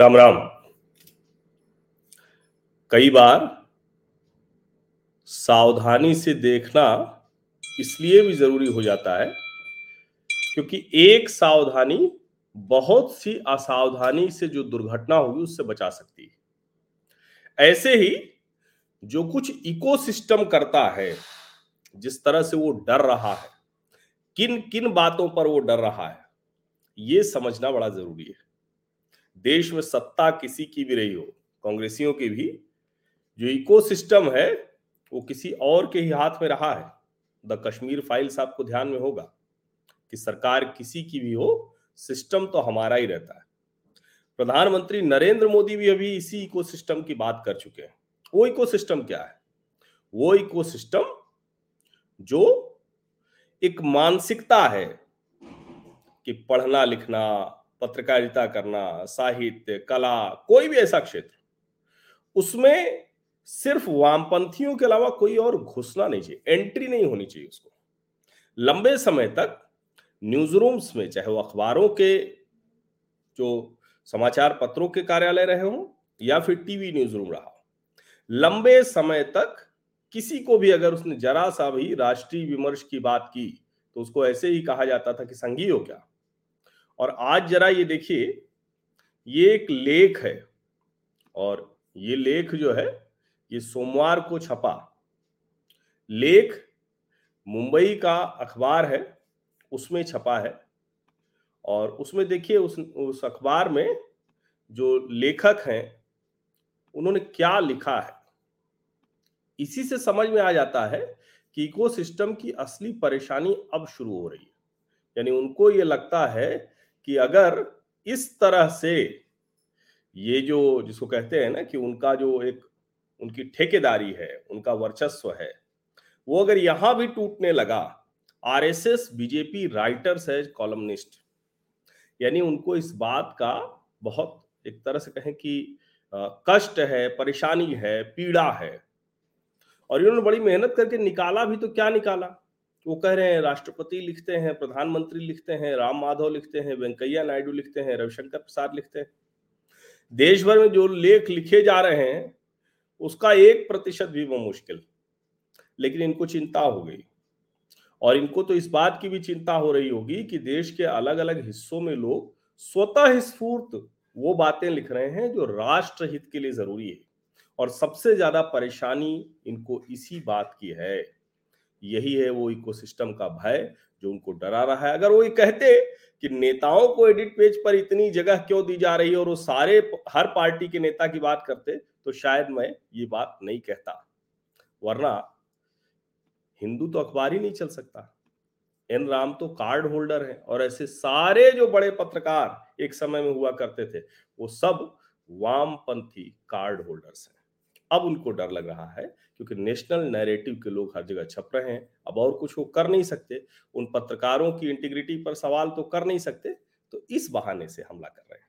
राम राम। कई बार सावधानी से देखना इसलिए भी ज़रूरी हो जाता है क्योंकि एक सावधानी बहुत सी असावधानी से जो दुर्घटना होगी उससे बचा सकती है। ऐसे ही जो कुछ इकोसिस्टम करता है जिस तरह से वो डर रहा है, किन किन बातों पर वो डर रहा है, ये समझना बड़ा ज़रूरी है। देश में सत्ता किसी की भी रही हो, कांग्रेसियों की भी, जो इकोसिस्टम है, वो किसी और के ही हाथ में रहा है। द कश्मीर फाइल्स आपको ध्यान में होगा कि सरकार किसी की भी हो, सिस्टम तो हमारा ही रहता है। प्रधानमंत्री नरेंद्र मोदी भी अभी इसी इकोसिस्टम की बात कर चुके हैं। वो इकोसिस्टम क्या है? वो इकोसिस्टम जो एक मानसिकता है कि पढ़ना, लिखना, पत्रकारिता करना, साहित्य, कला, कोई भी ऐसा क्षेत्र, उसमें सिर्फ़ वामपंथियों के अलावा कोई और घुसना नहीं चाहिए, एंट्री नहीं होनी चाहिए उसको। लंबे समय तक न्यूज़ रूम्स में, चाहे वो अखबारों के, जो समाचार पत्रों के कार्यालय रहे हों या फिर टीवी न्यूज़ रूम रहा हो, लंबे समय तक किसी को भी अगर उसने जरा सा भी राष्ट्रीय विमर्श की बात की तो उसको ऐसे ही कहा जाता था कि संघी हो क्या? और आज जरा ये देखिए, ये एक लेख है और ये लेख जो है, ये सोमवार को छपा। लेख मुंबई का अखबार है, उसमें छपा है और उसमें देखिए उस उस अखबार में जो लेखक हैं, उन्होंने क्या लिखा है? इसी से समझ में आ जाता है कि इकोसिस्टम की असली परेशानी अब शुरू हो रही है। यानी उनको ये लगता है कि अगर इस तरह से ये जो, जिसको कहते हैं ना कि उनका जो एक, उनकी ठेकेदारी है, उनका वर्चस्व है, वो अगर यहाँ भी टूटने लगा, आरएसएस, बीजेपी, राइटर्स है, कॉलमनिस्ट, यानी उनको इस बात का बहुत एक तरह से कहें कि कष्ट है, परेशानी है, पीड़ा है और इन्होंने बड़ी मेहनत करके निकाला भी तो क्या निकाला? वो कह रहे हैं, राष्ट्रपति लिखते हैं, प्रधानमंत्री लिखते हैं, राम माधव लिखते हैं, वेंकैया नायडू लिखते हैं, रविशंकर प्रसाद लिखते हैं। देश भर में जो लेख लिखे जा रहे हैं, उसका एक प्रतिशत भी वो मुश्किल। लेकिन इनको चिंता हो गई। और इनको तो इस बात की भी चिंता हो रही होगी कि देश के अलग अलग हिस्सों में लोग स्वतः स्फूर्त वो बातें लिख रहे हैं जो राष्ट्र हित के लिए ज़रूरी है। और सबसे ज़्यादा परेशानी इनको इसी बात की है। यही है वो इकोसिस्टम का भय जो उनको डरा रहा है। अगर वो ये कहते कि नेताओं को एडिट पेज पर इतनी जगह क्यों दी जा रही है और वो सारे हर पार्टी के नेता की बात करते तो शायद मैं ये बात नहीं कहता। वरना हिंदू तो अखबार ही नहीं चल सकता। एन राम तो कार्ड होल्डर है और ऐसे सारे जो बड़े पत्रकार एक समय में हुआ करते थे, वो सब वामपंथी कार्ड होल्डर्स हैं। अब उनको डर लग रहा है क्योंकि नेशनल नैरेटिव के लोग हर जगह छप रहे हैं। अब और कुछ वो कर नहीं सकते। उन पत्रकारों की इंटीग्रिटी पर सवाल तो कर नहीं सकते तो इस बहाने से हमला कर रहे हैं।